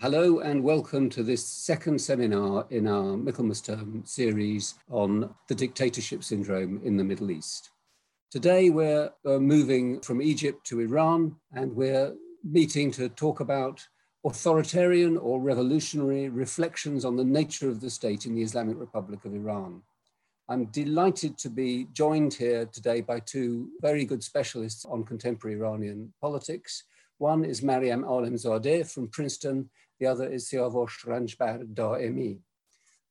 Hello and welcome to this second seminar in our Michaelmas term series on the dictatorship syndrome in the Middle East. Today we're uh, moving from Egypt to Iran and we're meeting to talk about authoritarian or revolutionary reflections on the nature of the state in the Islamic Republic of Iran. I'm delighted to be joined here today by two very good specialists on contemporary Iranian politics. One is Mariam Alemzadeh from Princeton the other is Siavosh Ranjbar Daemi.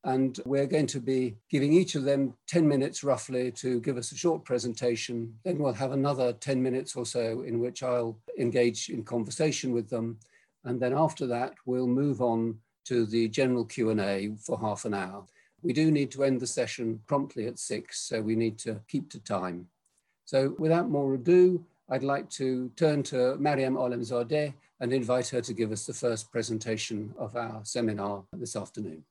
And we're going to be giving each of them 10 minutes roughly to give us a short presentation. Then we'll have another 10 minutes or so in which I'll engage in conversation with them. And then after that, we'll move on to the general Q&A for half an hour. We do need to end the session promptly at six, so we need to keep to time. So without more ado, I'd like to turn to Mariam Alemzadeh, and invite her to give us the first presentation of our seminar this afternoon.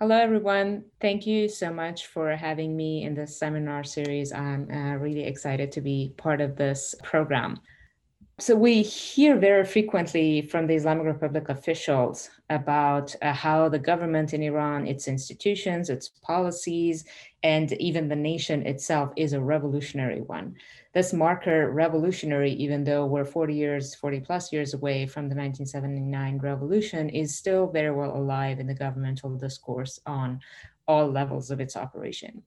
Hello, everyone. Thank you so much for having me in this seminar series. I'm uh, really excited to be part of this program. So we hear very frequently from the Islamic Republic officials about uh, how the government in Iran, its institutions, its policies, and even the nation itself is a revolutionary one this marker revolutionary, even though we're 40 years, 40 plus years away from the 1979 revolution, is still very well alive in the governmental discourse on all levels of its operation.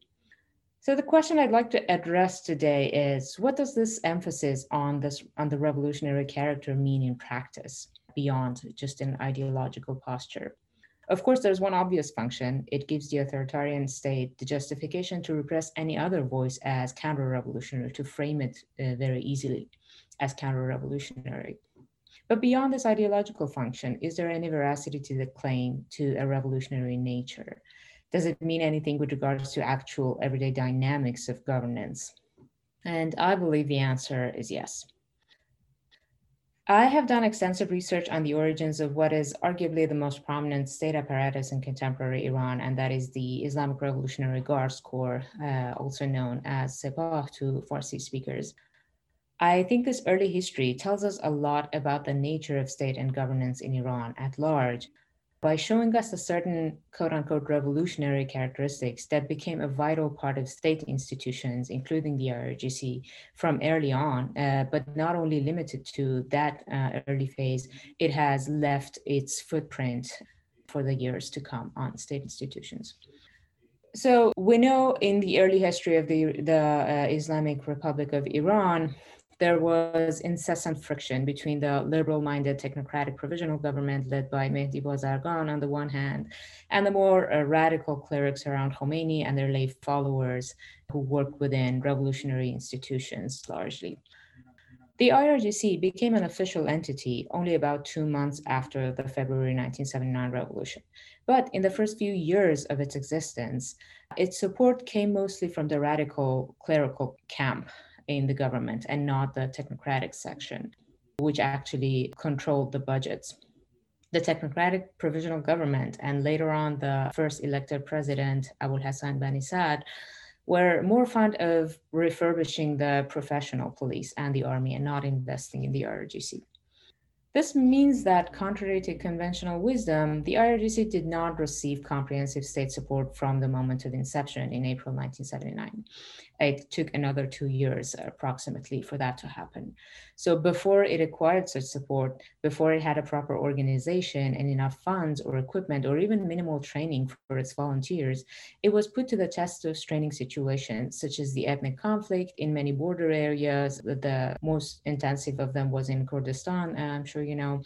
So the question I'd like to address today is, what does this emphasis on this on the revolutionary character mean in practice beyond just an ideological posture? Of course, there's one obvious function. It gives the authoritarian state the justification to repress any other voice as counter-revolutionary, to frame it uh, very easily as counter-revolutionary. But beyond this ideological function, is there any veracity to the claim to a revolutionary nature? Does it mean anything with regards to actual everyday dynamics of governance? And I believe the answer is yes. I have done extensive research on the origins of what is arguably the most prominent state apparatus in contemporary Iran, and that is the Islamic Revolutionary Guards Corps, uh, also known as Sepah to Farsi speakers. I think this early history tells us a lot about the nature of state and governance in Iran at large, by showing us a certain quote unquote revolutionary characteristics that became a vital part of state institutions, including the IRGC from early on, uh, but not only limited to that uh, early phase, it has left its footprint for the years to come on state institutions. So we know in the early history of the, the uh, Islamic Republic of Iran, there was incessant friction between the liberal-minded technocratic provisional government led by Mehdi Bazargan on the one hand, and the more uh, radical clerics around Khomeini and their lay followers who work within revolutionary institutions largely. The IRGC became an official entity only about two months after the February 1979 revolution. But in the first few years of its existence, its support came mostly from the radical clerical camp in the government and not the technocratic section, which actually controlled the budgets. The technocratic provisional government and later on the first elected president, Abul Hassan Bani Sadr, were more fond of refurbishing the professional police and the army and not investing in the IRGC. This means that, contrary to conventional wisdom, the IRGC did not receive comprehensive state support from the moment of inception in April 1979 it took another two years approximately for that to happen. So before it acquired such support, before it had a proper organization and enough funds or equipment or even minimal training for its volunteers, it was put to the test of straining situations such as the ethnic conflict in many border areas. The most intensive of them was in Kurdistan, I'm sure you know,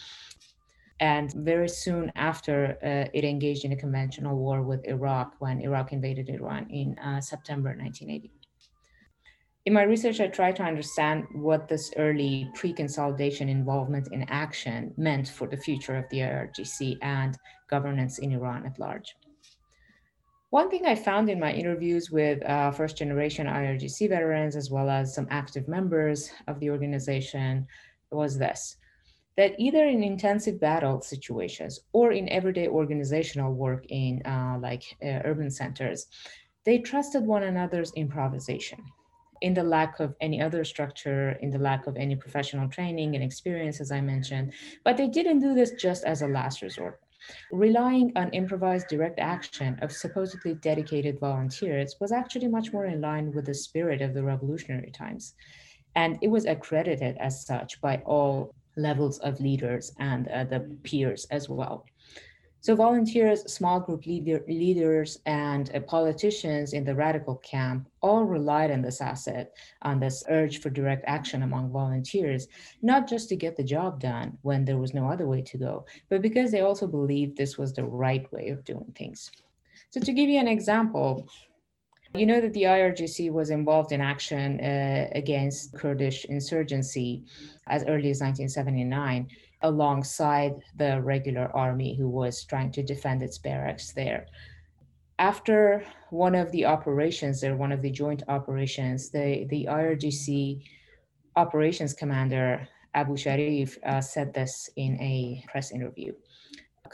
and very soon after, uh, it engaged in a conventional war with Iraq when Iraq invaded Iran in uh, September 1980. In my research, I tried to understand what this early pre-consolidation involvement in action meant for the future of the IRGC and governance in Iran at large. One thing I found in my interviews with uh, first generation IRGC veterans, as well as some active members of the organization, was this that either in intensive battle situations or in everyday organizational work in uh, like uh, urban centers, they trusted one another's improvisation in the lack of any other structure, in the lack of any professional training and experience, as I mentioned. But they didn't do this just as a last resort. Relying on improvised direct action of supposedly dedicated volunteers was actually much more in line with the spirit of the revolutionary times. And it was accredited as such by all levels of leaders and uh, the peers as well. So volunteers, small group leader, leaders, and uh, politicians in the radical camp all relied on this asset, on this urge for direct action among volunteers, not just to get the job done when there was no other way to go, but because they also believed this was the right way of doing things. So to give you an example, you know that the IRGC was involved in action uh, against Kurdish insurgency as early as 1979 alongside the regular army who was trying to defend its barracks there. After one of the operations there, one of the joint operations, the, the IRGC operations commander, Abu Sharif, uh, said this in a press interview.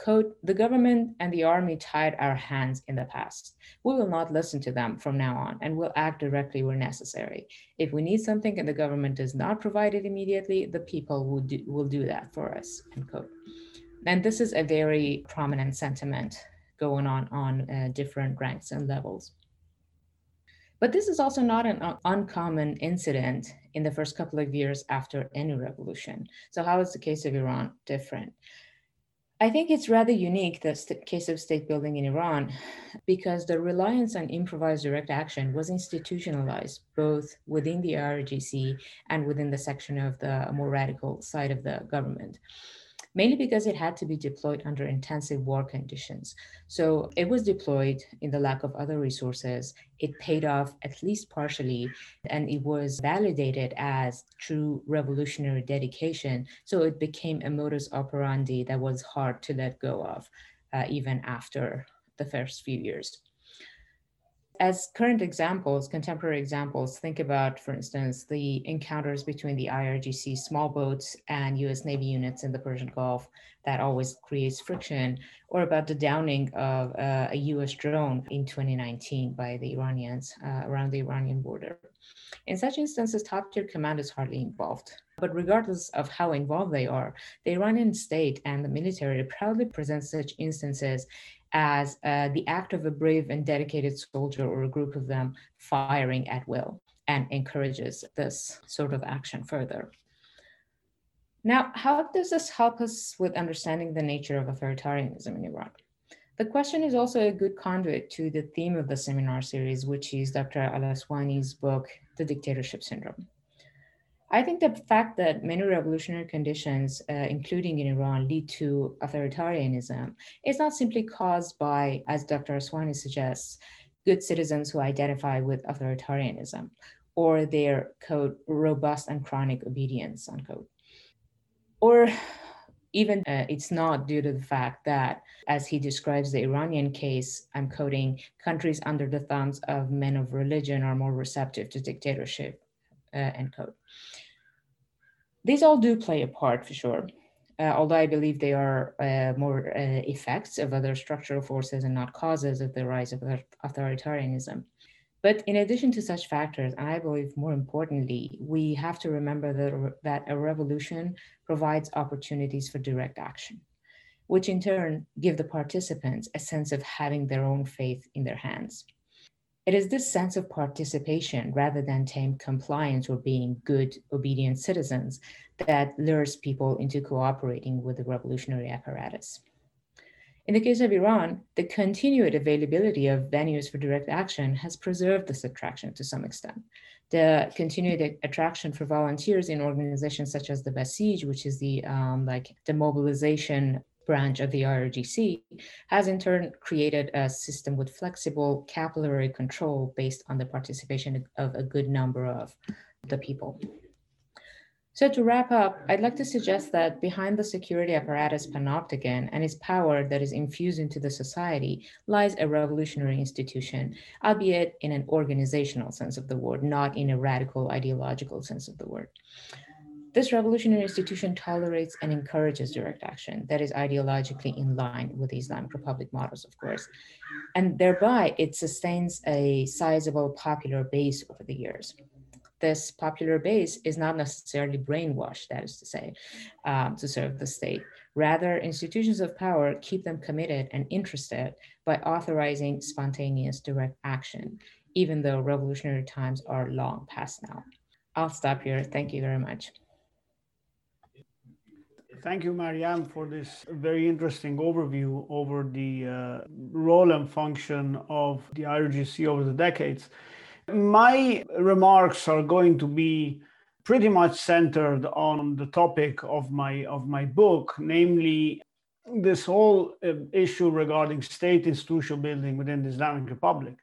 Quote, the government and the army tied our hands in the past. We will not listen to them from now on and will act directly where necessary. If we need something and the government does not provide it immediately, the people will do, will do that for us, end quote. And this is a very prominent sentiment going on on uh, different ranks and levels. But this is also not an uncommon incident in the first couple of years after any revolution. So how is the case of Iran different? I think it's rather unique, the case of state building in Iran, because the reliance on improvised direct action was institutionalized both within the IRGC and within the section of the more radical side of the government mainly because it had to be deployed under intensive war conditions. So it was deployed in the lack of other resources. It paid off at least partially, and it was validated as true revolutionary dedication. So it became a modus operandi that was hard to let go of, uh, even after the first few years as current examples, contemporary examples, think about, for instance, the encounters between the IRGC small boats and US Navy units in the Persian Gulf that always creates friction, or about the downing of uh, a US drone in 2019 by the Iranians uh, around the Iranian border. In such instances, top tier command is hardly involved. But regardless of how involved they are, the Iranian state and the military proudly present such instances as uh, the act of a brave and dedicated soldier or a group of them firing at will and encourages this sort of action further. Now, how does this help us with understanding the nature of authoritarianism in Iran? The question is also a good conduit to the theme of the seminar series, which is Dr. Al Aswany's book, The Dictatorship Syndrome. I think the fact that many revolutionary conditions, uh, including in Iran, lead to authoritarianism is not simply caused by, as Dr. Aswany suggests, good citizens who identify with authoritarianism or their code robust and chronic obedience unquote or even uh, it's not due to the fact that as he describes the iranian case i'm quoting countries under the thumbs of men of religion are more receptive to dictatorship uh, end quote these all do play a part for sure. Uh, although I believe they are uh, more uh, effects of other structural forces and not causes of the rise of authoritarianism. But in addition to such factors, I believe more importantly, we have to remember that, that a revolution provides opportunities for direct action, which in turn give the participants a sense of having their own faith in their hands. It is this sense of participation rather than tame compliance or being good, obedient citizens that lures people into cooperating with the revolutionary apparatus. In the case of Iran, the continued availability of venues for direct action has preserved this attraction to some extent. The continued attraction for volunteers in organizations such as the Basij, which is the um, like the mobilization branch of the IRGC, has in turn created a system with flexible capillary control based on the participation of a good number of the people. So to wrap up, I'd like to suggest that behind the security apparatus panopticon and its power that is infused into the society lies a revolutionary institution, albeit in an organizational sense of the word, not in a radical ideological sense of the word. This revolutionary institution tolerates and encourages direct action that is ideologically in line with the Islamic Republic models, of course. And thereby, it sustains a sizable popular base over the years. this popular base is not necessarily brainwashed, that is to say, um, to serve the state. Rather, institutions of power keep them committed and interested by authorizing spontaneous direct action, even though revolutionary times are long past now. I'll stop here. Thank you very much. Thank you, Mariam, for this very interesting overview over the uh, role and function of the IRGC over the decades. My remarks are going to be pretty much centered on the topic of my of my book, namely this whole uh, issue regarding state institutional building within the Islamic Republic.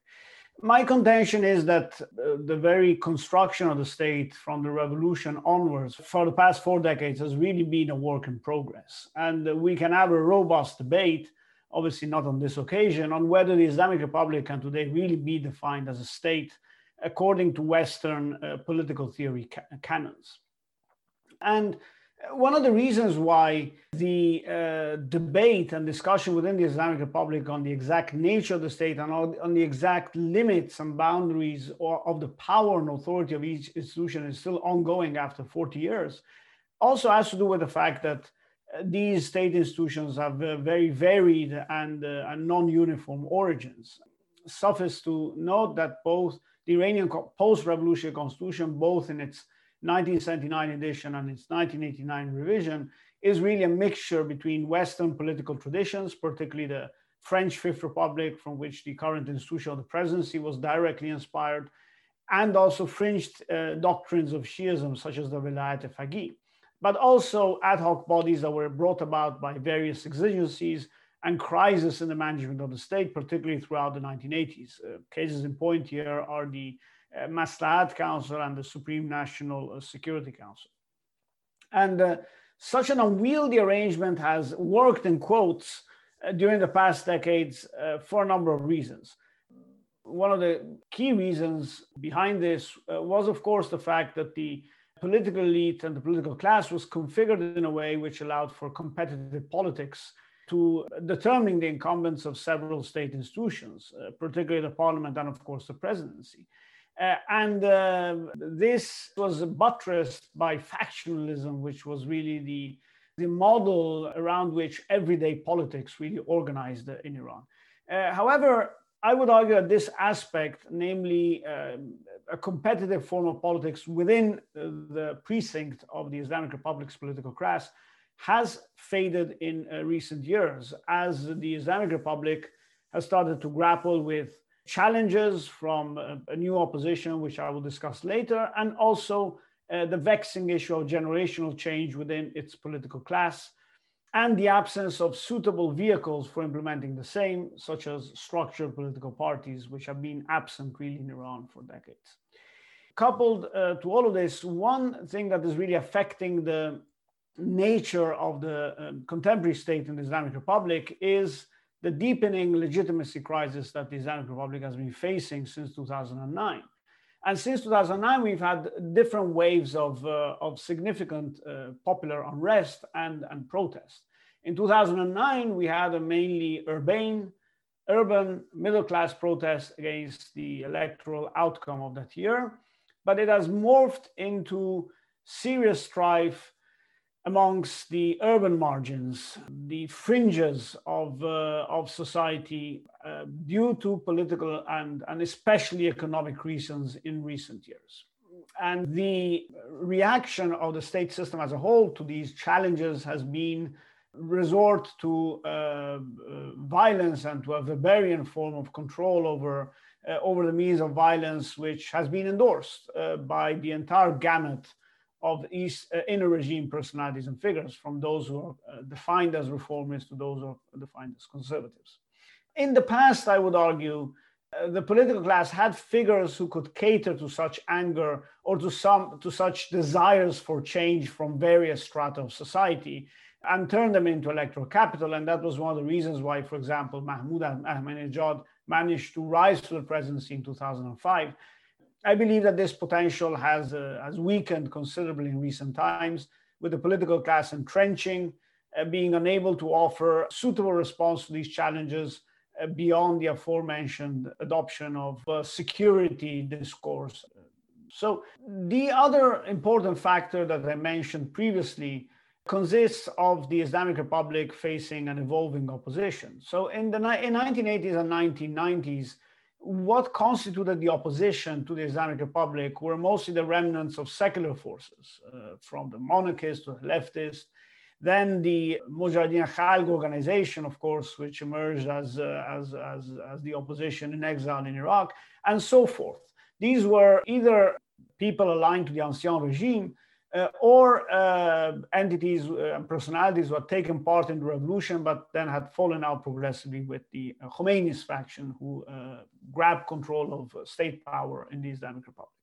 My contention is that uh, the very construction of the state from the revolution onwards for the past four decades has really been a work in progress. And uh, we can have a robust debate, obviously not on this occasion, on whether the Islamic Republic can today really be defined as a state according to Western uh, political theory ca- canons. And one of the reasons why the uh, debate and discussion within the Islamic Republic on the exact nature of the state and on the exact limits and boundaries of the power and authority of each institution is still ongoing after 40 years also has to do with the fact that uh, these state institutions have uh, very varied and, uh, and non-uniform origins. Suffice to note that both the Iranian post-revolutionary constitution, both in its 1979 edition and its 1989 revision is really a mixture between Western political traditions, particularly the French Fifth Republic, from which the current institution of the presidency was directly inspired, and also fringe uh, doctrines of Shiism, such as the Vilayat Faqih, but also ad hoc bodies that were brought about by various exigencies and crises in the management of the state, particularly throughout the 1980s. Uh, cases in point here are the uh, Maslahat Council and the Supreme National uh, Security Council. And uh, such an unwieldy arrangement has worked in quotes uh, during the past decades for a number of reasons. One of the key reasons behind this was, of course, the fact that the political elite and the political class was configured in a way which allowed for competitive politics to determining the incumbents of several state institutions, particularly the parliament and, of course, the presidency. Uh, and uh, this was buttressed by factionalism, which was really the, the model around which everyday politics really organized in Iran. Uh, however, I would argue that this aspect, namely um, a competitive form of politics within the precinct of the Islamic Republic's political class, has faded in uh, recent years as the Islamic Republic has started to grapple with challenges from a, new opposition, which I will discuss later, and also uh, the vexing issue of generational change within its political class, and the absence of suitable vehicles for implementing the same, such as structured political parties, which have been absent really in Iran for decades. Coupled uh, to all of this, one thing that is really affecting the nature of the um, contemporary state in the Islamic Republic is the deepening legitimacy crisis that the Islamic Republic has been facing since 2009. And since 2009, we've had different waves of, uh, of significant uh, popular unrest and, and protest. In 2009, we had a mainly urbane, urban middle class protest against the electoral outcome of that year, but it has morphed into serious strife amongst the urban margins, the fringes of, uh, of society uh, due to political and, and especially economic reasons in recent years. And the reaction of the state system as a whole to these challenges has been resort to uh, uh violence and to a barbarian form of control over, uh, over the means of violence, which has been endorsed uh, by the entire gamut of East, uh, inner regime personalities and figures, from those who are uh, defined as reformists to those who are defined as conservatives. In the past, I would argue, uh, the political class had figures who could cater to such anger or to some to such desires for change from various strata of society and turn them into electoral capital. And that was one of the reasons why, for example, Mahmoud Ahmadinejad managed to rise to the presidency in 2005 I believe that this potential has, uh, has weakened considerably in recent times, with the political class entrenching, uh, being unable to offer suitable response to these challenges uh, beyond the aforementioned adoption of security discourse. So, the other important factor that I mentioned previously consists of the Islamic Republic facing an evolving opposition. So, in the in 1980s and 1990s, what constituted the opposition to the Islamic Republic were mostly the remnants of secular forces, uh, from the monarchists to the leftists, then the Mujahideen Khalq organization, of course, which emerged as, uh, as, as, as the opposition in exile in Iraq, and so forth. These were either people aligned to the Ancien regime uh, or uh, entities uh, and personalities who had taken part in the revolution but then had fallen out progressively with the uh, Khomeini's faction who uh, grabbed control of uh, state power in the Islamic Republic.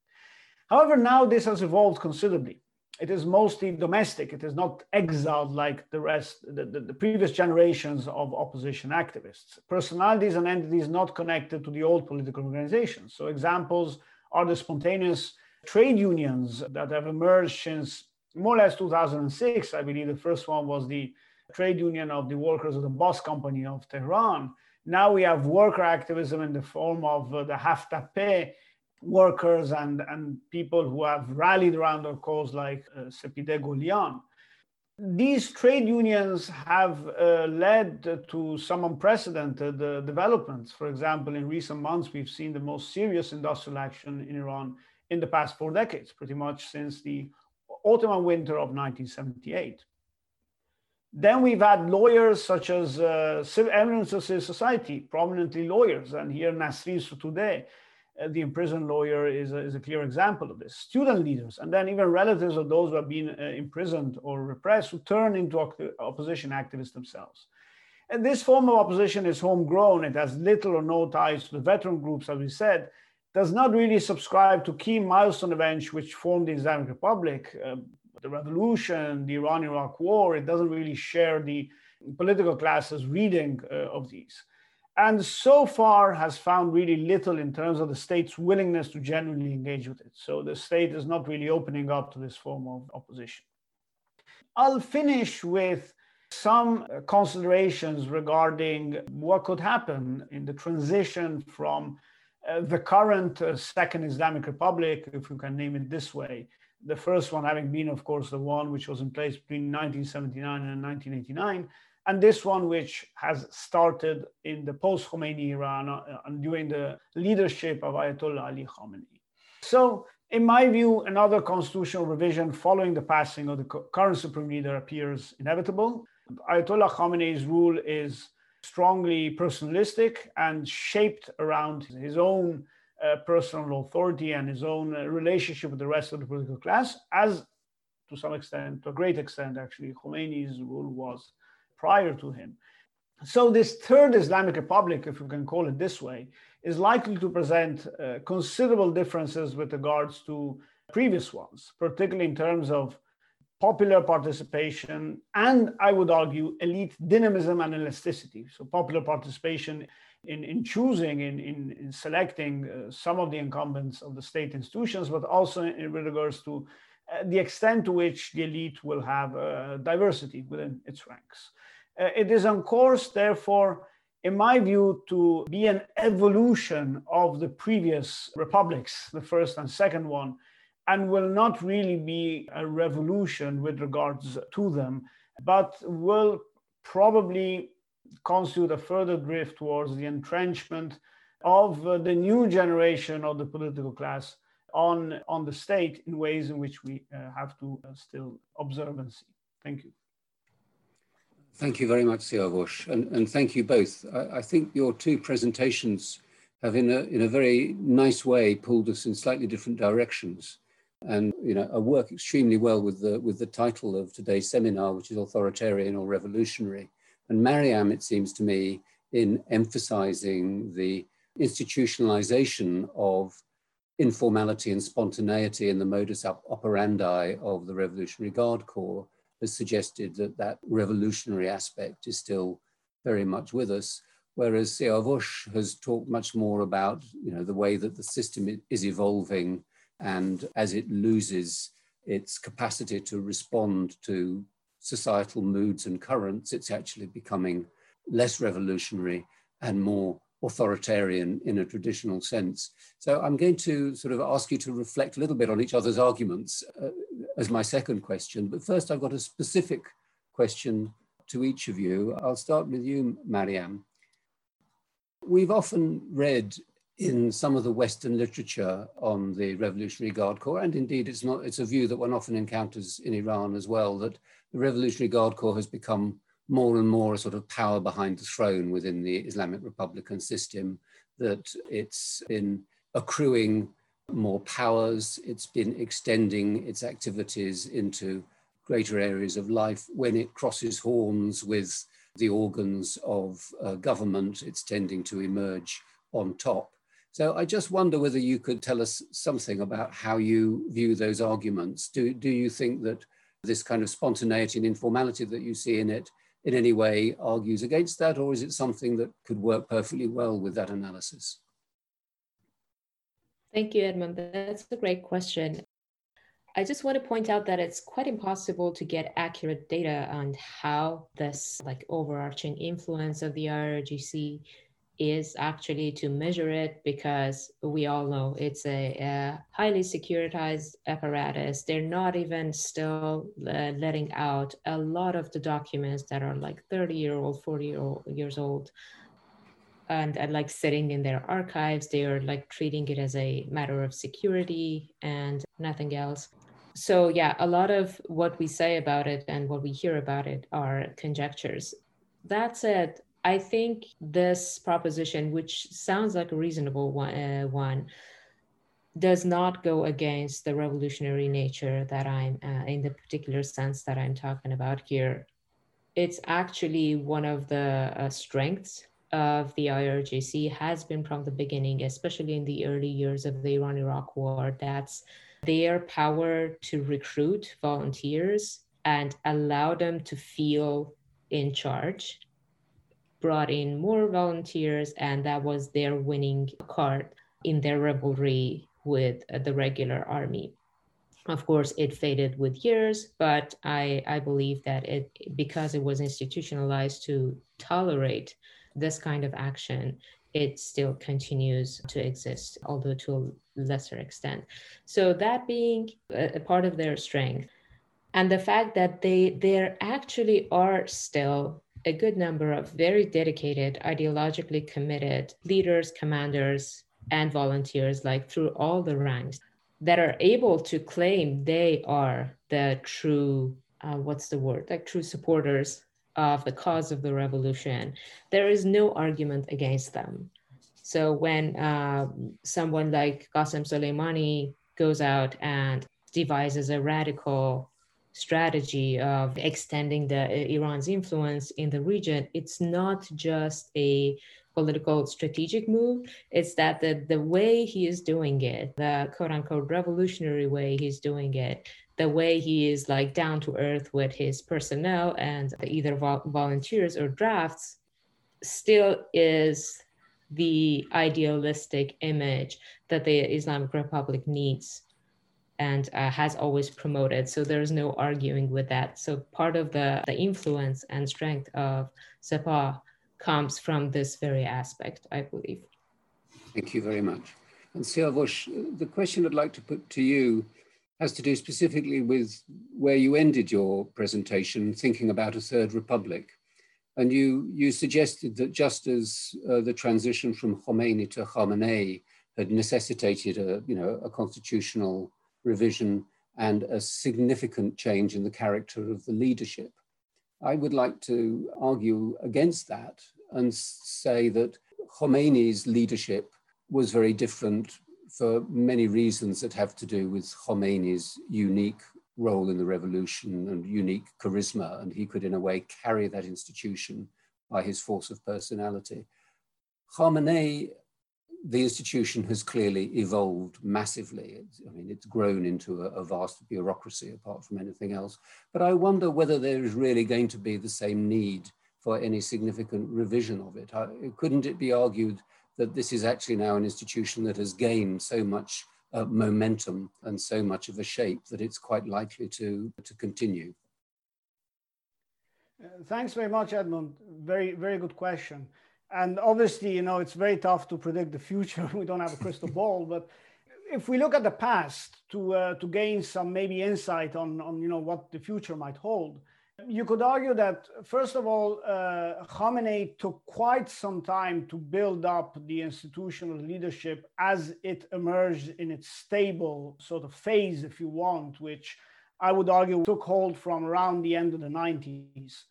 However, now this has evolved considerably. It is mostly domestic. It is not exiled like the rest, the, the, the previous generations of opposition activists. Personalities and entities not connected to the old political organizations. So examples are the spontaneous trade unions that have emerged since more or less 2006. I believe the first one was the trade union of the workers of the Bosch Company of Tehran. Now we have worker activism in the form of uh, the Haft Tappeh workers and, and people who have rallied around our cause like uh, Sepideh Gholian. These trade unions have uh, led to some unprecedented uh, developments. For example, in recent months, we've seen the most serious industrial action in Iran in the past four decades, pretty much since the autumn and winter of 1978. Then we've had lawyers such as uh, eminence of civil society, prominently lawyers, and here Nasrin Sotoudeh, uh, the imprisoned lawyer, is a, is a clear example of this. Student leaders, and then even relatives of those who have been uh, imprisoned or repressed, who turn into opposition activists themselves. And this form of opposition is homegrown. It has little or no ties to the veteran groups, as we said, does not really subscribe to key milestone events which formed the Islamic Republic, uh, the revolution, the Iran-Iraq war. It doesn't really share the political classes reading uh, of these. And so far has found really little in terms of the state's willingness to genuinely engage with it. So the state is not really opening up to this form of opposition. I'll finish with some considerations regarding what could happen in the transition from uh, the current uh, Second Islamic Republic, if you can name it this way, the first one having been, of course, the one which was in place between 1979 and 1989, and this one which has started in the post-Khomeini uh, and during the leadership of Ayatollah Ali Khamenei. So, in my view, another constitutional revision following the passing of the current supreme leader appears inevitable. Ayatollah Khamenei's rule is strongly personalistic and shaped around his own uh, personal authority and his own uh, relationship with the rest of the political class, as to some extent, to a great extent, actually, Khomeini's rule was prior to him. So, this third Islamic Republic, if you can call it this way, is likely to present uh, considerable differences with regards to previous ones, particularly in terms of popular participation, and I would argue elite dynamism and elasticity. So popular participation in, in choosing, in, in, in selecting uh, some of the incumbents of the state institutions, but also in, in regards to uh, the extent to which the elite will have uh, diversity within its ranks. Uh, it is on course, therefore, in my view, to be an evolution of the previous republics, the first and second one, and will not really be a revolution with regards to them, but will probably constitute a further drift towards the entrenchment of uh, the new generation of the political class on, on the state in ways in which we uh, have to uh, still observe and see. Thank you. Thank you very much, Siavush, and, and thank you both. I, I, think your two presentations have in a, in a very nice way pulled us in slightly different directions and you know I work extremely well with the with the title of today's seminar, which is authoritarian or revolutionary. And Mariam, it seems to me, in emphasizing the institutionalization of informality and spontaneity in the modus operandi of the Revolutionary Guard Corps, has suggested that that revolutionary aspect is still very much with us. Whereas Siavush has talked much more about you know, the way that the system is evolving and as it loses its capacity to respond to societal moods and currents, it's actually becoming less revolutionary and more authoritarian in a traditional sense. So I'm going to sort of ask you to reflect a little bit on each other's arguments uh, as my second question. But first, I've got a specific question to each of you. I'll start with you, Mariam. We've often read in some of the Western literature on the Revolutionary Guard Corps, and indeed it's not it's a view that one often encounters in Iran as well, that the Revolutionary Guard Corps has become more and more a sort of power behind the throne within the Islamic Republican system, that it's been accruing more powers, it's been extending its activities into greater areas of life. When it crosses horns with the organs of uh, government, it's tending to emerge on top. So I just wonder whether you could tell us something about how you view those arguments. Do, do you think that this kind of spontaneity and informality that you see in it in any way argues against that, or is it something that could work perfectly well with that analysis? Thank you, Edmund. That's a great question. I just want to point out that it's quite impossible to get accurate data on how this like overarching influence of the IRGC is actually to measure it because we all know it's a, a highly securitized apparatus. They're not even still uh, letting out a lot of the documents that are like 30 year old, 40 year old, years old. And, and like sitting in their archives, they are like treating it as a matter of security and nothing else. So, yeah, a lot of what we say about it and what we hear about it are conjectures. That said, I think this proposition, which sounds like a reasonable one, uh, one does not go against the revolutionary nature that I'm uh, in the particular sense that I'm talking about here. It's actually one of the uh, strengths of the IRGC has been from the beginning, especially in the early years of the Iran Iraq War. That's their power to recruit volunteers and allow them to feel in charge brought in more volunteers, and that was their winning card in their rivalry with the regular army. Of course, it faded with years, but I, I believe that it because it was institutionalized to tolerate this kind of action, it still continues to exist, although to a lesser extent. So that being a part of their strength, and the fact that they there actually are still a good number of very dedicated, ideologically committed leaders, commanders, and volunteers, like through all the ranks, that are able to claim they are the true, uh, what's the word, like true supporters of the cause of the revolution. There is no argument against them. So when uh, someone like Qasem Soleimani goes out and devises a radical strategy of extending the uh, Iran's influence in the region, it's not just a political strategic move. It's that the, the way he is doing it, the quote unquote revolutionary way he's doing it, the way he is like down to earth with his personnel and either vo- volunteers or drafts, still is the idealistic image that the Islamic Republic needs and uh, has always promoted. So there's no arguing with that. So part of the, the influence and strength of Sepah comes from this very aspect, I believe. Thank you very much. And Siavush, the question I'd like to put to you has to do specifically with where you ended your presentation, thinking about a third republic. And you, you suggested that just as uh, the transition from Khomeini to Khamenei had necessitated a, you know, a constitutional revision and a significant change in the character of the leadership. I would like to argue against that and say that Khomeini's leadership was very different for many reasons that have to do with Khomeini's unique role in the revolution and unique charisma, and he could, in a way, carry that institution by his force of personality. Khamenei the institution has clearly evolved massively. It's, I mean, it's grown into a, a, vast bureaucracy apart from anything else. But I wonder whether there is really going to be the same need for any significant revision of it. I, couldn't it be argued that this is actually now an institution that has gained so much uh, momentum and so much of a shape that it's quite likely to, to continue? Uh, thanks very much, Edmund. Very, very good question. And obviously, you know, it's very tough to predict the future. we don't have a crystal ball, but if we look at the past to uh, to gain some maybe insight on on you know what the future might hold, you could argue that first of all, uh, Khamenei took quite some time to build up the institutional leadership as it emerged in its stable sort of phase, if you want, which I would argue took hold from around the end of the 90s.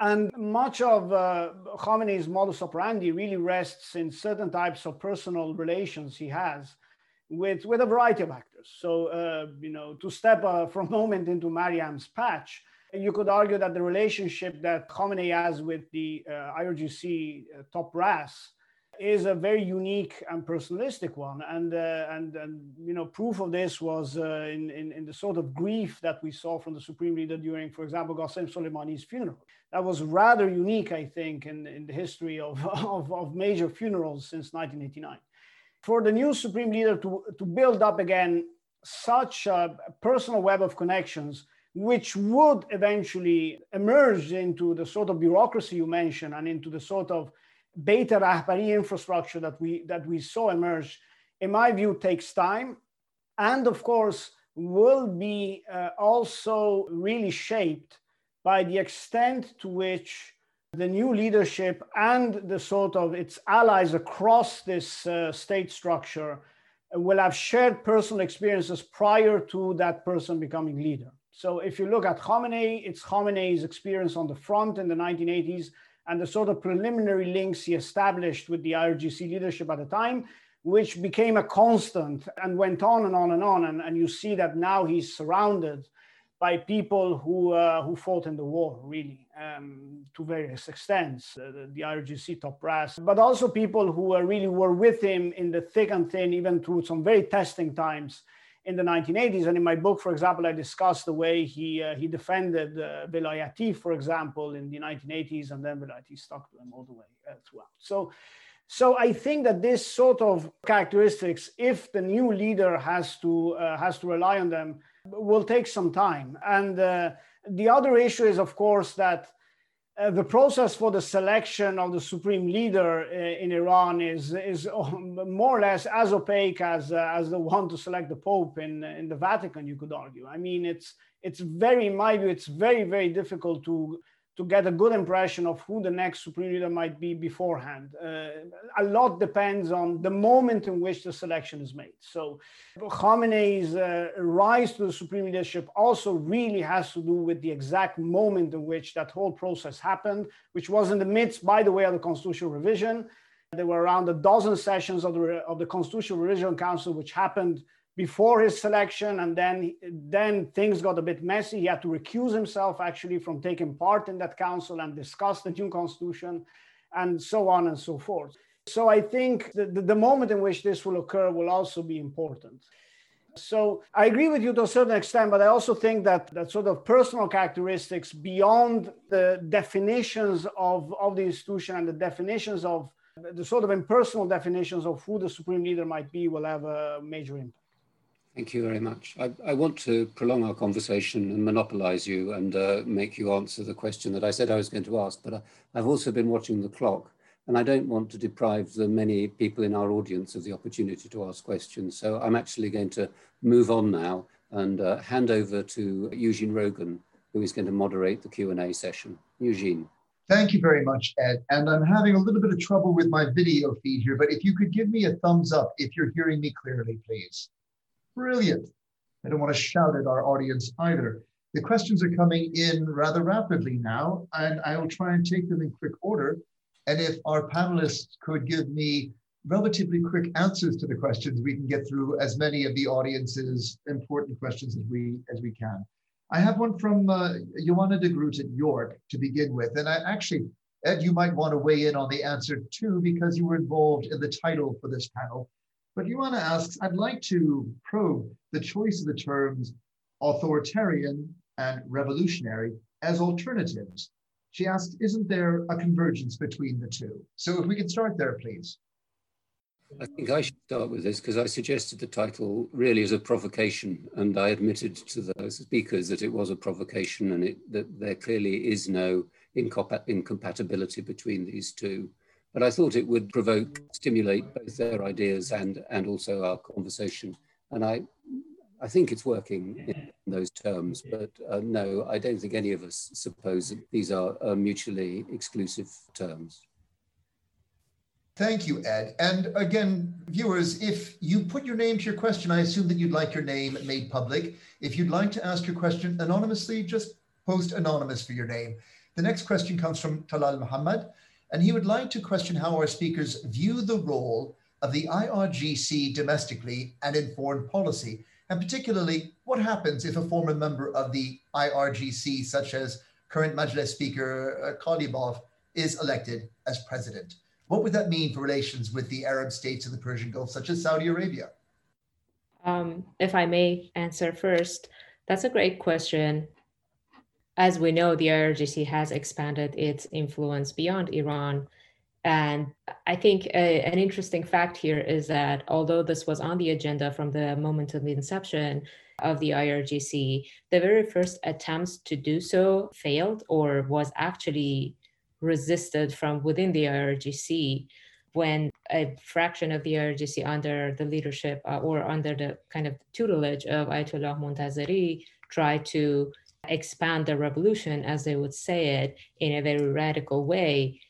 And much of uh, Khamenei's modus operandi really rests in certain types of personal relations he has with, with a variety of actors. So, uh, you know, to step uh, for a moment into Mariam's patch, you could argue that the relationship that Khamenei has with the uh, IRGC uh, top brass is a very unique and personalistic one. And, uh, and, and, you know, proof of this was uh, in, in, in, the sort of grief that we saw from the Supreme Leader during, for example, Qasem Soleimani's funeral. That was rather unique, I think, in, in the history of, of, of major funerals since 1989. For the new Supreme Leader to, to build up again such a personal web of connections, which would eventually emerge into the sort of bureaucracy you mentioned and into the sort of beta rahbari infrastructure that we that we saw emerge, in my view, takes time, and of course will be uh, also really shaped by the extent to which the new leadership and the sort of its allies across this uh, state structure will have shared personal experiences prior to that person becoming leader. So if you look at Khamenei, it's Khamenei's experience on the front in the 1980s and the sort of preliminary links he established with the IRGC leadership at the time, which became a constant and went on and on and on. And, and you see that now he's surrounded by people who, uh, who fought in the war, really, um, to various extents, uh, the, the, IRGC top brass, but also people who uh, really were with him in the thick and thin, even through some very testing times in the 1980s. And in my book, for example, I discussed the way he, uh, he defended uh, Velayati, for example, in the 1980s, and then Velayati stuck to him all the way uh, throughout. So, so I think that this sort of characteristics, if the new leader has to, uh, has to rely on them, will take some time. And uh, the other issue is, of course, that uh, the process for the selection of the supreme leader uh, in Iran is, is more or less as opaque as, uh, as the one to select the Pope in, in the Vatican, you could argue. I mean, it's, it's very, in my view, it's very, very difficult to to get a good impression of who the next supreme leader might be beforehand. Uh, a lot depends on the moment in which the selection is made. So Khamenei's uh, rise to the supreme leadership also really has to do with the exact moment in which that whole process happened, which was in the midst, by the way, of the constitutional revision. There were around a dozen sessions of the, of the Constitutional Revision Council, which happened before his selection and then then things got a bit messy. He had to recuse himself actually from taking part in that council and discuss the new constitution and so on and so forth. So i think the, the, moment in which this will occur will also be important. So I agree with you to a certain extent, but I also think that that sort of personal characteristics beyond the definitions of, of the institution and the definitions of the sort of impersonal definitions of who the supreme leader might be will have a major impact. Thank you very much. I, I, want to prolong our conversation and monopolize you and uh, make you answer the question that I said I was going to ask, but I, I've also been watching the clock and I don't want to deprive the many people in our audience of the opportunity to ask questions. So I'm actually going to move on now and uh, hand over to Eugene Rogan, who is going to moderate the Q&A session. Eugene. Thank you very much, Ed. And I'm having a little bit of trouble with my video feed here, but if you could give me a thumbs up if you're hearing me clearly, please. Brilliant. I don't want to shout at our audience either. The questions are coming in rather rapidly now, and I will try and take them in quick order. And if our panelists could give me relatively quick answers to the questions, we can get through as many of the audience's important questions as we as we can. I have one from uh, Joanna de Groot at York to begin with. And I actually, Ed, you might want to weigh in on the answer too, because you were involved in the title for this panel. But Joanna asks, I'd like to probe the choice of the terms authoritarian and revolutionary as alternatives. She asked, isn't there a convergence between the two? So if we could start there, please. I think I should start with this because I suggested the title really as a provocation, and I admitted to those speakers that it was a provocation and it, that there clearly is no incompatibility between these two. But I thought it would provoke, stimulate both their ideas and, and also our conversation. And I, I think it's working in those terms, but uh, no, I don't think any of us suppose that these are uh, mutually exclusive terms. Thank you, Ed. And again, viewers, if you put your name to your question, I assume that you'd like your name made public. If you'd like to ask your question anonymously, just post anonymous for your name. The next question comes from Talal Muhammad, and he would like to question how our speakers view the role of the IRGC domestically and in foreign policy, and particularly what happens if a former member of the IRGC, such as current Majlis Speaker uh, is elected as president. What would that mean for relations with the Arab states of the Persian Gulf, such as Saudi Arabia? Um, if I may answer first, that's a great question. As we know, the IRGC has expanded its influence beyond Iran. And I think a, an interesting fact here is that although this was on the agenda from the moment of the inception of the IRGC, the very first attempts to do so failed or was actually resisted from within the IRGC when a fraction of the IRGC under the leadership uh, or under the kind of tutelage of Ayatollah Montazeri tried to expand the revolution, as they would say it, in a very radical way.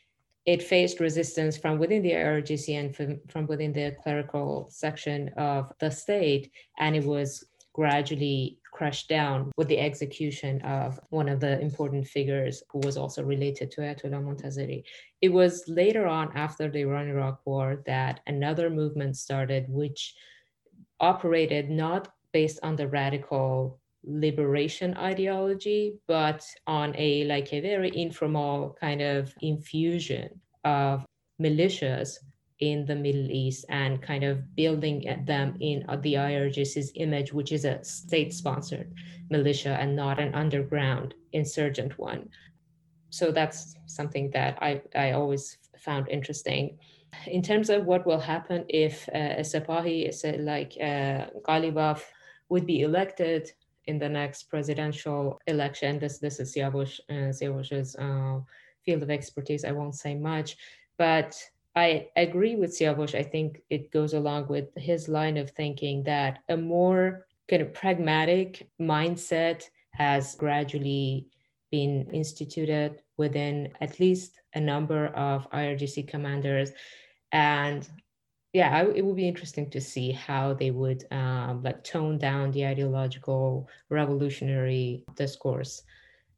It faced resistance from within the IRGC and from, from within the clerical section of the state, and it was gradually crushed down with the execution of one of the important figures who was also related to Ayatollah Montazeri. It was later on, after the Iran Iraq War, that another movement started, which operated not based on the radical liberation ideology, but on a like a very informal kind of infusion of militias in the Middle East and kind of building them in uh, the IRGC's image, which is a state sponsored militia and not an underground insurgent one. So that's something that I, I always found interesting. In terms of what will happen if uh, a Sepahi like uh, Ghalibaf would be elected in the next presidential election, this, this is Siavush, uh, uh, field of expertise. I won't say much, but I agree with Siavush. I think it goes along with his line of thinking that a more kind of pragmatic mindset has gradually been instituted within at least a number of IRGC commanders. And yeah, I, it would be interesting to see how they would um, like tone down the ideological revolutionary discourse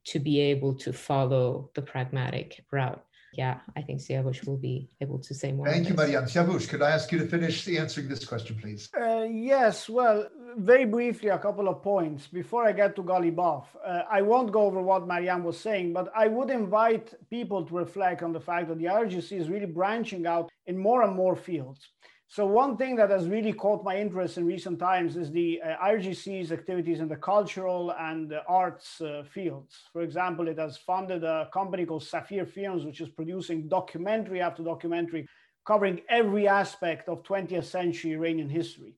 to be able to follow the pragmatic route yeah, I think Siavush will be able to say more. Thank you, Mariam. Siavush, could I ask you to finish answering this question, please? Uh, yes, well, very briefly, a couple of points. Before I get to Ghalibaf, uh, I won't go over what Mariam was saying, but I would invite people to reflect on the fact that the IRGC is really branching out in more and more fields. So one thing that has really caught my interest in recent times is the uh, IRGC's activities in the cultural and the arts uh, fields. For example, it has funded a company called Safir Films, which is producing documentary after documentary covering every aspect of 20th century Iranian history.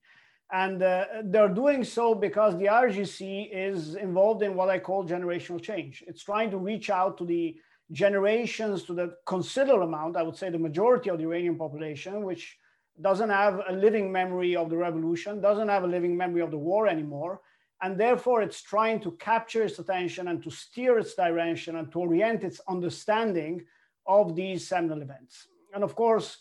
And uh, they're doing so because the IRGC is involved in what I call generational change. It's trying to reach out to the generations, to the considerable amount, I would say the majority of the Iranian population, which doesn't have a living memory of the revolution, doesn't have a living memory of the war anymore. And therefore, it's trying to capture its attention and to steer its direction and to orient its understanding of these seminal events. And of course,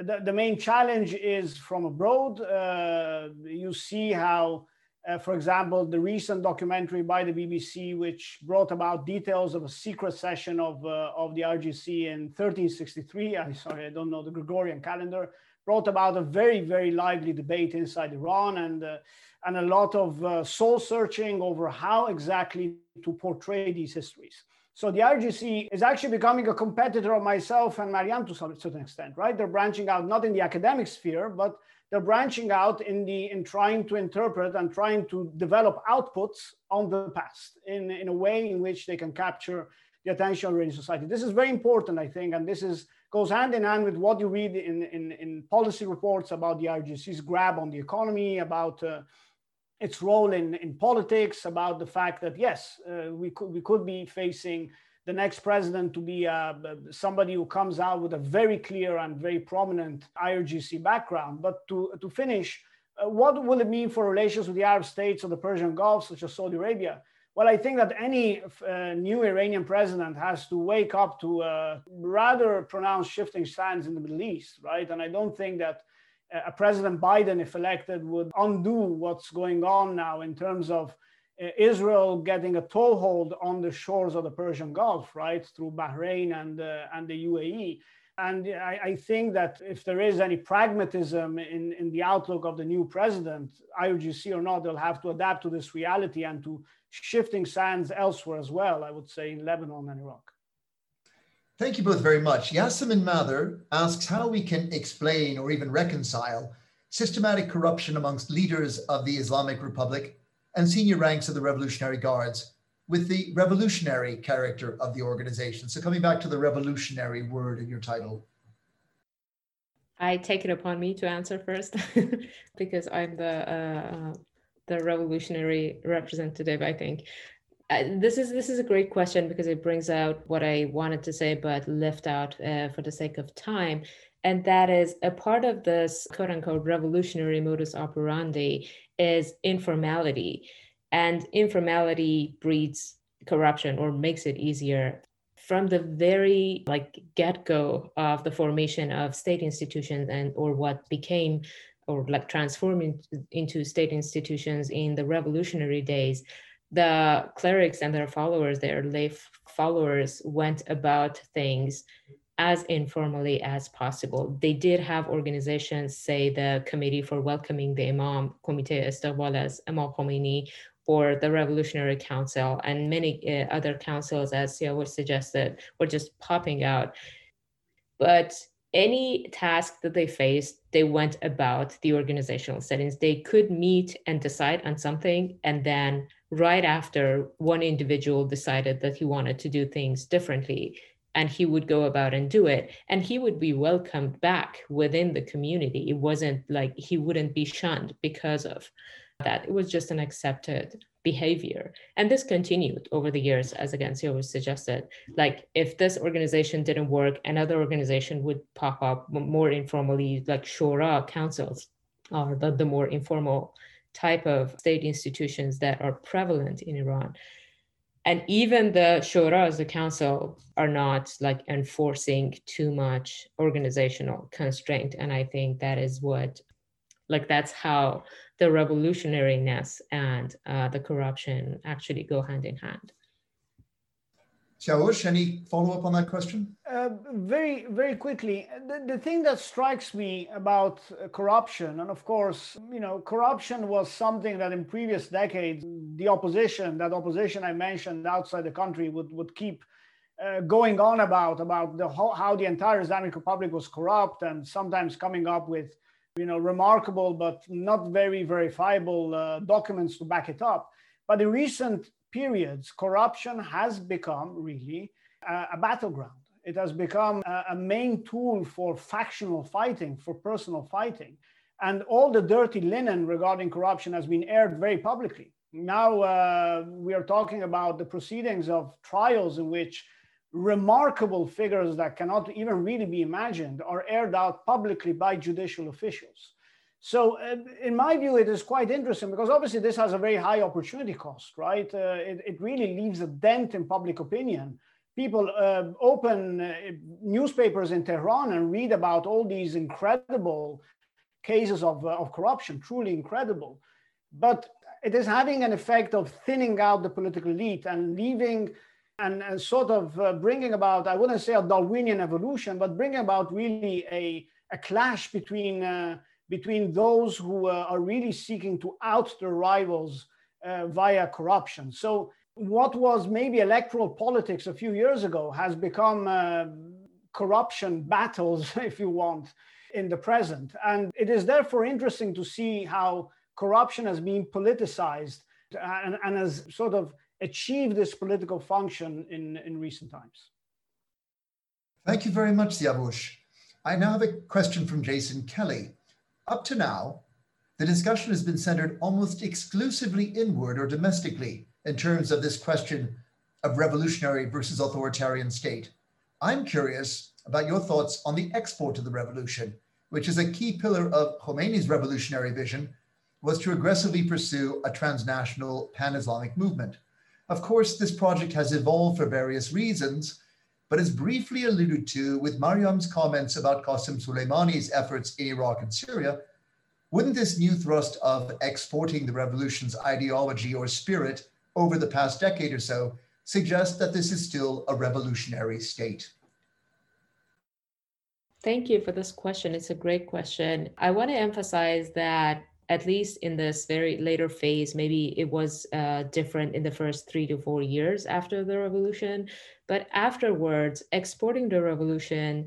the, the main challenge is from abroad. Uh, you see how, uh, for example, the recent documentary by the BBC, which brought about details of a secret session of, uh, of the IRGC in 1363. I'm sorry, I don't know the Gregorian calendar, brought about a very, very lively debate inside Iran and, uh, and a lot of uh, soul searching over how exactly to portray these histories. So the IRGC is actually becoming a competitor of myself and Mariam to some certain extent, right? They're branching out not in the academic sphere, but they're branching out in the in trying to interpret and trying to develop outputs on the past in, in a way in which they can capture the attention of society. This is very important, I think, and this is goes hand in hand with what you read in, in, in policy reports about the IRGC's grab on the economy, about uh, its role in, in politics, about the fact that, yes, uh, we, could, we could be facing the next president to be uh, somebody who comes out with a very clear and very prominent IRGC background. But to, to finish, uh, what will it mean for relations with the Arab states of the Persian Gulf, such as Saudi Arabia? Well, I think that any uh, new Iranian president has to wake up to a rather pronounced shifting stance in the Middle East, right? And I don't think that a President Biden, if elected, would undo what's going on now in terms of uh, Israel getting a toehold on the shores of the Persian Gulf, right, through Bahrain and, uh, and the UAE. And I, I, think that if there is any pragmatism in, in the outlook of the new president, IRGC or not, they'll have to adapt to this reality and to shifting sands elsewhere as well, I would say in Lebanon and Iraq. Thank you both very much. Yasemin Mather asks how we can explain or even reconcile systematic corruption amongst leaders of the Islamic Republic and senior ranks of the Revolutionary Guards with the revolutionary character of the organization. So coming back to the revolutionary word in your title. I take it upon me to answer first because I'm the uh, uh, the revolutionary representative. I think this is this is a great question because it brings out what I wanted to say but left out uh, for the sake of time, and that is a part of this quote unquote revolutionary modus operandi is informality. And informality breeds corruption or makes it easier from the very like get-go of the formation of state institutions and or what became or like transformed into state institutions in the revolutionary days the clerics and their followers their lay followers went about things as informally as possible. They did have organizations, say the Committee for Welcoming the Imam, Comité Istiqbal as Imam Khomeini, or the Revolutionary Council, and many uh, other councils, as Siavush suggested, were just popping out. But any task that they faced, they went about the organizational settings. They could meet and decide on something, and then right after, one individual decided that he wanted to do things differently and he would go about and do it and he would be welcomed back within the community. It wasn't like he wouldn't be shunned because of that. It was just an accepted behavior. And this continued over the years as again was suggested. Like if this organization didn't work another organization would pop up more informally like shura councils or the, the more informal type of state institutions that are prevalent in iran and even the shuras, the council, are not like enforcing too much organizational constraint. And I think that is what, like, that's how the revolutionariness and uh, the corruption actually go hand in hand. Siavush, any follow up on that question? Uh, very, very quickly. The, the thing that strikes me about uh, corruption, and of course, you know, corruption was something that in previous decades, the opposition, that opposition I mentioned outside the country, would, would keep uh, going on about, about the, how, how the entire Islamic Republic was corrupt and sometimes coming up with, you know, remarkable but not very verifiable uh, documents to back it up. But in recent periods, corruption has become really a, battleground. It has become a, a main tool for factional fighting, for personal fighting. And all the dirty linen regarding corruption has been aired very publicly. Now uh, we are talking about the proceedings of trials in which remarkable figures that cannot even really be imagined are aired out publicly by judicial officials. So uh, in my view, it is quite interesting because obviously this has a very high opportunity cost, right? Uh, it, it, really leaves a dent in public opinion. People uh, open uh, newspapers in Tehran and read about all these incredible cases of, uh, of corruption, truly incredible. But it is having an effect of thinning out the political elite and leaving and, and sort of uh, bringing about, I wouldn't say a Darwinian evolution, but bringing about really a, a clash between between those who uh, are really seeking to out their rivals uh, via corruption. So, what was maybe electoral politics a few years ago has become uh, corruption battles, if you want, in the present. And it is therefore interesting to see how corruption has been politicized and, and has sort of achieved this political function in, in recent times. Thank you very much, Siavush. I now have a question from Jason Kelly. Up to now, the discussion has been centered almost exclusively inward or domestically in terms of this question of revolutionary versus authoritarian state. I'm curious about your thoughts on the export of the revolution, which is a key pillar of Khomeini's revolutionary vision, was to aggressively pursue a transnational pan-Islamic movement. Of course, this project has evolved for various reasons, but as briefly alluded to with Mariam's comments about Qasem Soleimani's efforts in Iraq and Syria, wouldn't this new thrust of exporting the revolution's ideology or spirit over the past decade or so suggest that this is still a revolutionary state? Thank you for this question. It's a great question. I want to emphasize that at least in this very later phase, maybe it was uh, different in the first three to four years after the revolution, but afterwards, exporting the revolution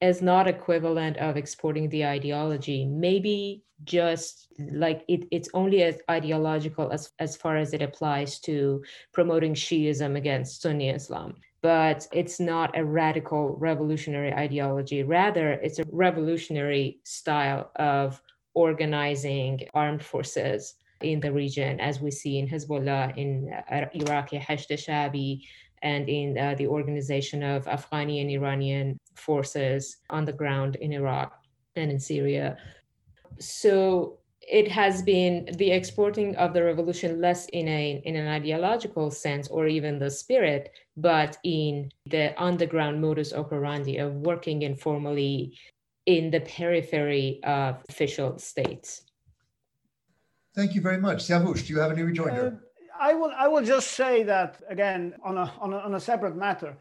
is not equivalent of exporting the ideology. Maybe just like it, it's only as ideological as, as far as it applies to promoting Shiism against Sunni Islam. But it's not a radical revolutionary ideology. Rather, it's a revolutionary style of organizing armed forces in the region, as we see in Hezbollah, in uh, Iraqi Hashd Shabi, and in uh, the organization of Afghani and Iranian forces on the ground in Iraq and in Syria. So it has been the exporting of the revolution less in a in an ideological sense or even the spirit, but in the underground modus operandi of working informally in the periphery of official states. Thank you very much. Siavush, do you have any rejoinder? Uh, I will, I will just say that again on a, on a, on a separate matter.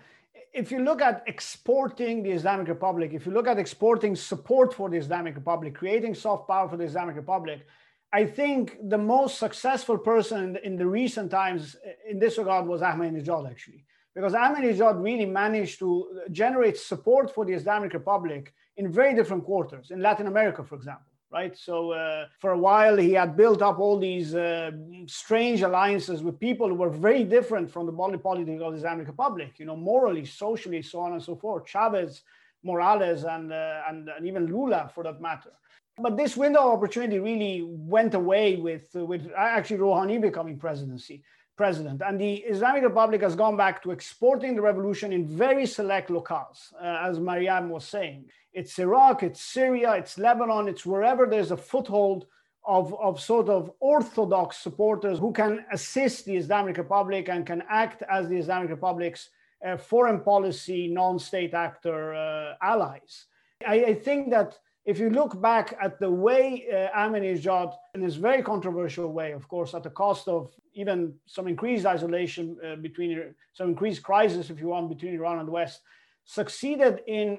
If you look at exporting the Islamic Republic, if you look at exporting support for the Islamic Republic, creating soft power for the Islamic Republic, I think the most successful person in the, in the recent times in this regard was Ahmadinejad, actually, because Ahmadinejad really managed to generate support for the Islamic Republic in very different quarters, in Latin America, for example right? So uh, for a while, he had built up all these uh, strange alliances with people who were very different from the body politic of the Islamic Republic, you know, morally, socially, so on and so forth. Chavez, Morales, and, uh, and, and, even Lula, for that matter. But this window of opportunity really went away with, with actually Rouhani becoming presidency president. And the Islamic Republic has gone back to exporting the revolution in very select locales, uh, as Mariam was saying. It's Iraq, it's Syria, it's Lebanon, it's wherever there's a foothold of, of sort of orthodox supporters who can assist the Islamic Republic and can act as the Islamic Republic's uh, foreign policy non-state actor uh, allies. I, I think that if you look back at the way uh, Ahmadinejad, in this very controversial way, of course, at the cost of even some increased isolation uh, between, some increased crisis, if you want, between Iran and the West, succeeded in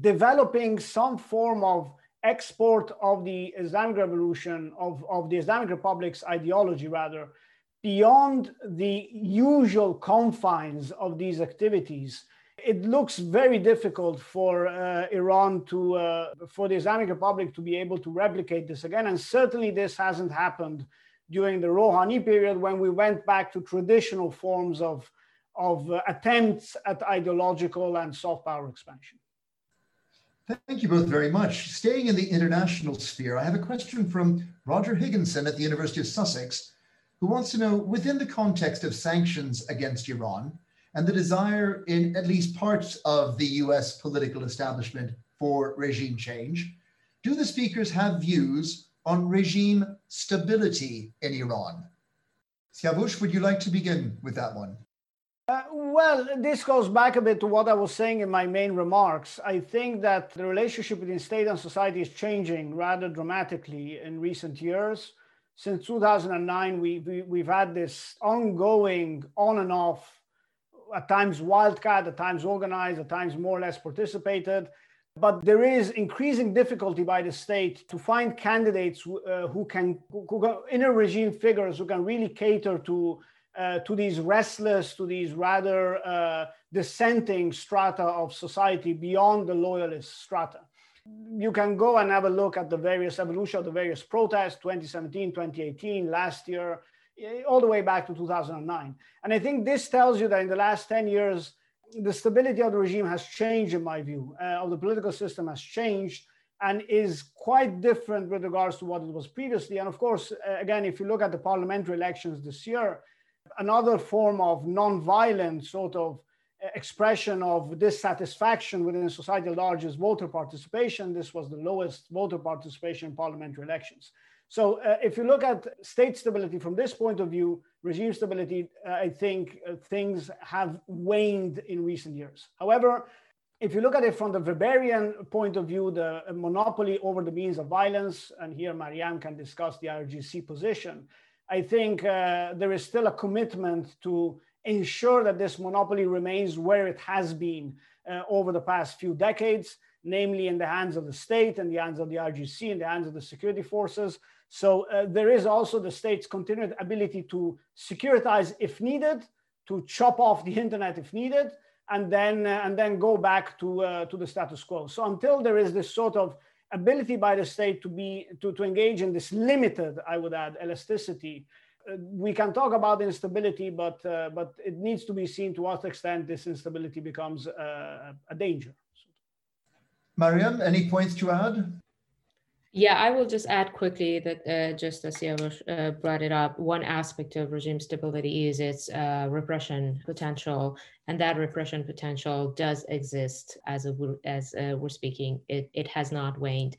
developing some form of export of the Islamic Revolution, of, of the Islamic Republic's ideology, rather, beyond the usual confines of these activities it looks very difficult for uh, Iran to, uh, for the Islamic Republic to be able to replicate this again. And certainly this hasn't happened during the Rouhani period when we went back to traditional forms of, of uh, attempts at ideological and soft power expansion. Thank you both very much. Staying in the international sphere, I have a question from Roger Higginson at the University of Sussex, who wants to know, within the context of sanctions against Iran, and the desire in at least parts of the US political establishment for regime change. Do the speakers have views on regime stability in Iran? Siavush, would you like to begin with that one? Uh, well, this goes back a bit to what I was saying in my main remarks. I think that the relationship between state and society is changing rather dramatically in recent years. Since 2009, we, we, we've had this ongoing on and off at times wildcat, at times organized, at times more or less participated. But there is increasing difficulty by the state to find candidates uh, who can, who can, inner regime figures who can really cater to, uh, to these restless, to these rather uh, dissenting strata of society beyond the loyalist strata. You can go and have a look at the various evolution of the various protests, 2017, 2018, last year, all the way back to 2009. And I think this tells you that in the last 10 years, the stability of the regime has changed, in my view, uh, of the political system has changed and is quite different with regards to what it was previously. And of course, uh, again, if you look at the parliamentary elections this year, another form of non-violent sort of expression of dissatisfaction within society at large is voter participation. This was the lowest voter participation in parliamentary elections. So uh, if you look at state stability from this point of view, regime stability, uh, I think uh, things have waned in recent years. However, if you look at it from the Weberian point of view, the monopoly over the means of violence, and here Mariam can discuss the IRGC position, I think uh, there is still a commitment to ensure that this monopoly remains where it has been uh, over the past few decades, namely in the hands of the state and the hands of the IRGC, in the hands of the security forces. So uh, there is also the state's continued ability to securitize if needed, to chop off the internet if needed, and then uh, and then go back to uh, to the status quo. So until there is this sort of ability by the state to be to, to engage in this limited, I would add, elasticity, uh, we can talk about instability, but uh, but it needs to be seen to what extent this instability becomes uh, a danger. Mariam, any points to add? Yeah, I will just add quickly that uh, just as Siavush uh, brought it up, one aspect of regime stability is its uh, repression potential, and that repression potential does exist as a, as uh, we're speaking. It it has not waned.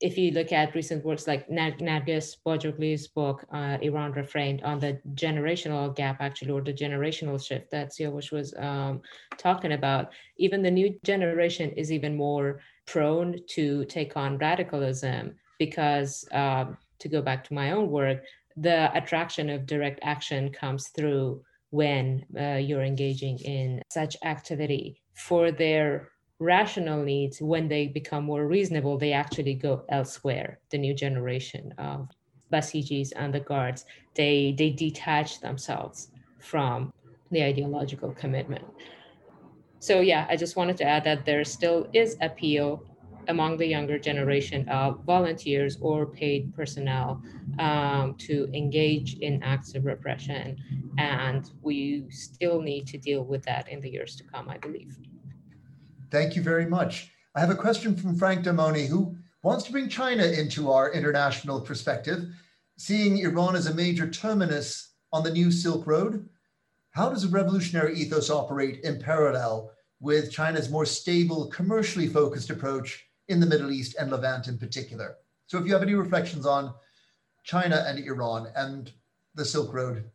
If you look at recent works like Narges Bajoghli's book, uh, Iran Reframed, on the generational gap, actually, or the generational shift that Siavush was um, talking about, even the new generation is even more prone to take on radicalism because, um, to go back to my own work, the attraction of direct action comes through when uh, you're engaging in such activity for their rational needs. When they become more reasonable they actually go elsewhere. The new generation of basijis and the guards they they detach themselves from the ideological commitment so yeah, I just wanted to add that there still is appeal among the younger generation of volunteers or paid personnel um, to engage in acts of repression. And we still need to deal with that in the years to come, I believe. Thank you very much. I have a question from Frank Damoni, who wants to bring China into our international perspective, seeing Iran as a major terminus on the new Silk Road. How does a revolutionary ethos operate in parallel with China's more stable, commercially focused approach in the Middle East and Levant in particular? So, if you have any reflections on China and Iran and the Silk Road,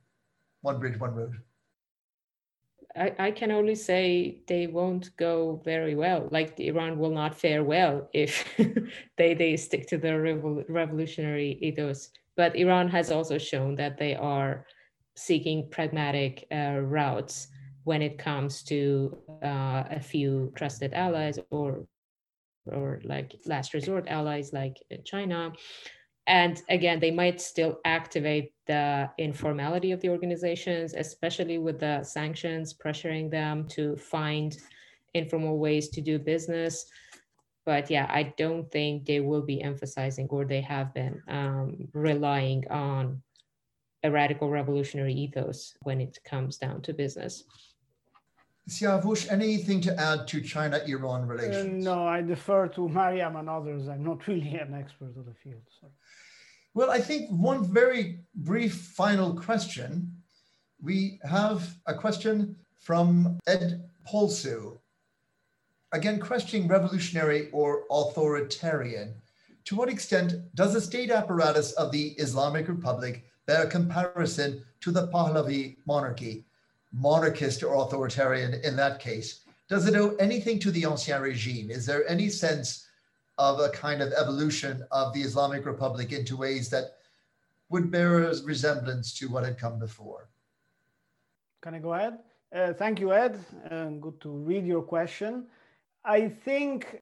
one bridge, one road. I, I can only say they won't go very well. Like Iran will not fare well if they, they stick to the revolutionary ethos. But Iran has also shown that they are seeking pragmatic uh, routes when it comes to uh, a few trusted allies or or like last resort allies like China. And again, they might still activate the informality of the organizations, especially with the sanctions pressuring them to find informal ways to do business. But yeah, I don't think they will be emphasizing, or they have been um, relying on a radical revolutionary ethos when it comes down to business. Siavush, anything to add to China-Iran relations? Uh, no, I defer to Mariam and others. I'm not really an expert of the field. Sorry. Well, I think one very brief final question. We have a question from Ed Polsu. Again, questioning revolutionary or authoritarian. To what extent does the state apparatus of the Islamic Republic bear comparison to the Pahlavi monarchy, monarchist or authoritarian in that case? Does it owe anything to the Ancien Regime? Is there any sense of a kind of evolution of the Islamic Republic into ways that would bear a resemblance to what had come before? Can I go ahead? Uh, thank you, Ed. Um, good to read your question. I think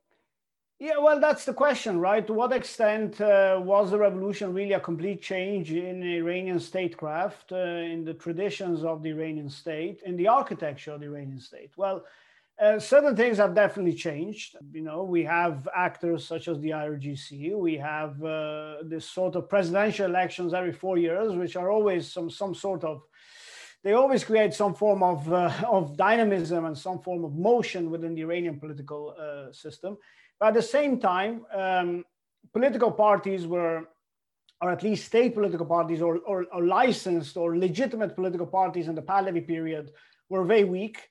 yeah, well, that's the question, right? To what extent uh, was the revolution really a complete change in Iranian statecraft, uh, in the traditions of the Iranian state, in the architecture of the Iranian state? Well, uh, certain things have definitely changed. You know, we have actors such as the IRGC. We have uh, this sort of presidential elections every four years, which are always some some sort of they always create some form of, uh, of dynamism and some form of motion within the Iranian political uh, system. But at the same time, um, political parties were or at least state political parties or, or, or licensed or legitimate political parties in the Pahlavi period were very weak.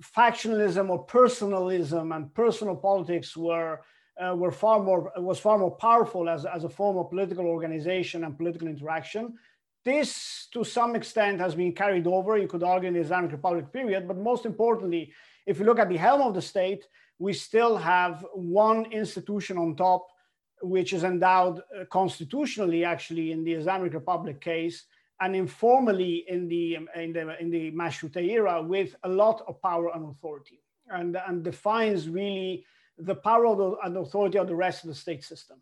Factionalism or personalism and personal politics were uh, were far more was far more powerful as, as a form of political organization and political interaction. This, to some extent, has been carried over. You could argue in the Islamic Republic period, but most importantly, if you look at the helm of the state, we still have one institution on top, which is endowed uh, constitutionally, actually, in the Islamic Republic case, and informally in the in the in the Mashruta era, with a lot of power and authority, and and defines really the power the, and authority of the rest of the state system.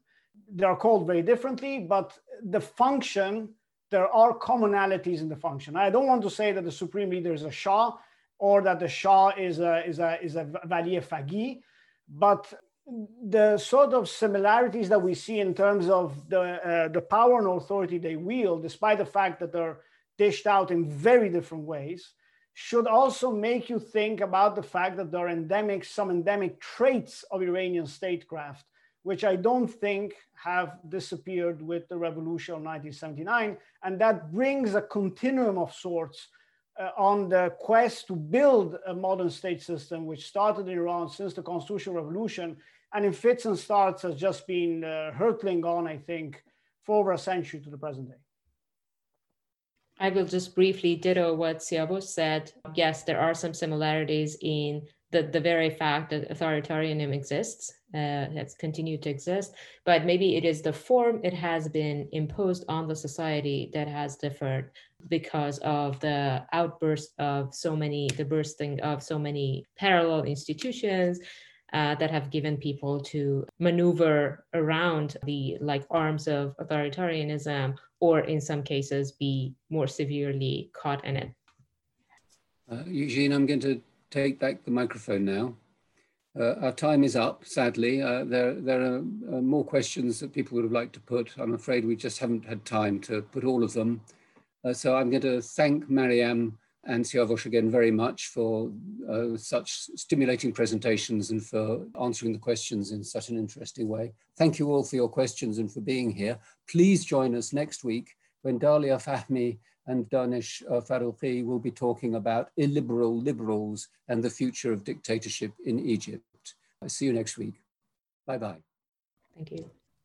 They are called very differently, but the function, there are commonalities in the function. I don't want to say that the supreme leader is a Shah or that the Shah is a, is a, is a Vali Faqih, but the sort of similarities that we see in terms of the, uh, the power and authority they wield, despite the fact that they're dished out in very different ways, should also make you think about the fact that there are endemic, some endemic traits of Iranian statecraft, which I don't think have disappeared with the revolution of 1979. And that brings a continuum of sorts uh, on the quest to build a modern state system, which started in Iran since the constitutional revolution, and in fits and starts has just been uh, hurtling on, I think, for over a century to the present day. I will just briefly ditto what Siavush said. Yes, there are some similarities in the, the very fact that authoritarianism exists, uh, has continued to exist, but maybe it is the form it has been imposed on the society that has differed because of the outburst of so many, the bursting of so many parallel institutions, uh, that have given people to maneuver around the like arms of authoritarianism or in some cases be more severely caught in it. Uh, Eugene, I'm going to take back the microphone now. Uh, our time is up, sadly. Uh, there, there are uh, more questions that people would have liked to put. I'm afraid we just haven't had time to put all of them. Uh, so I'm going to thank Mariam and Siavush again very much for uh, such stimulating presentations and for answering the questions in such an interesting way. Thank you all for your questions and for being here. Please join us next week when Dalia Fahmy and Danish uh, will be talking about illiberal liberals and the future of dictatorship in Egypt. I'll see you next week. Bye-bye. Thank you.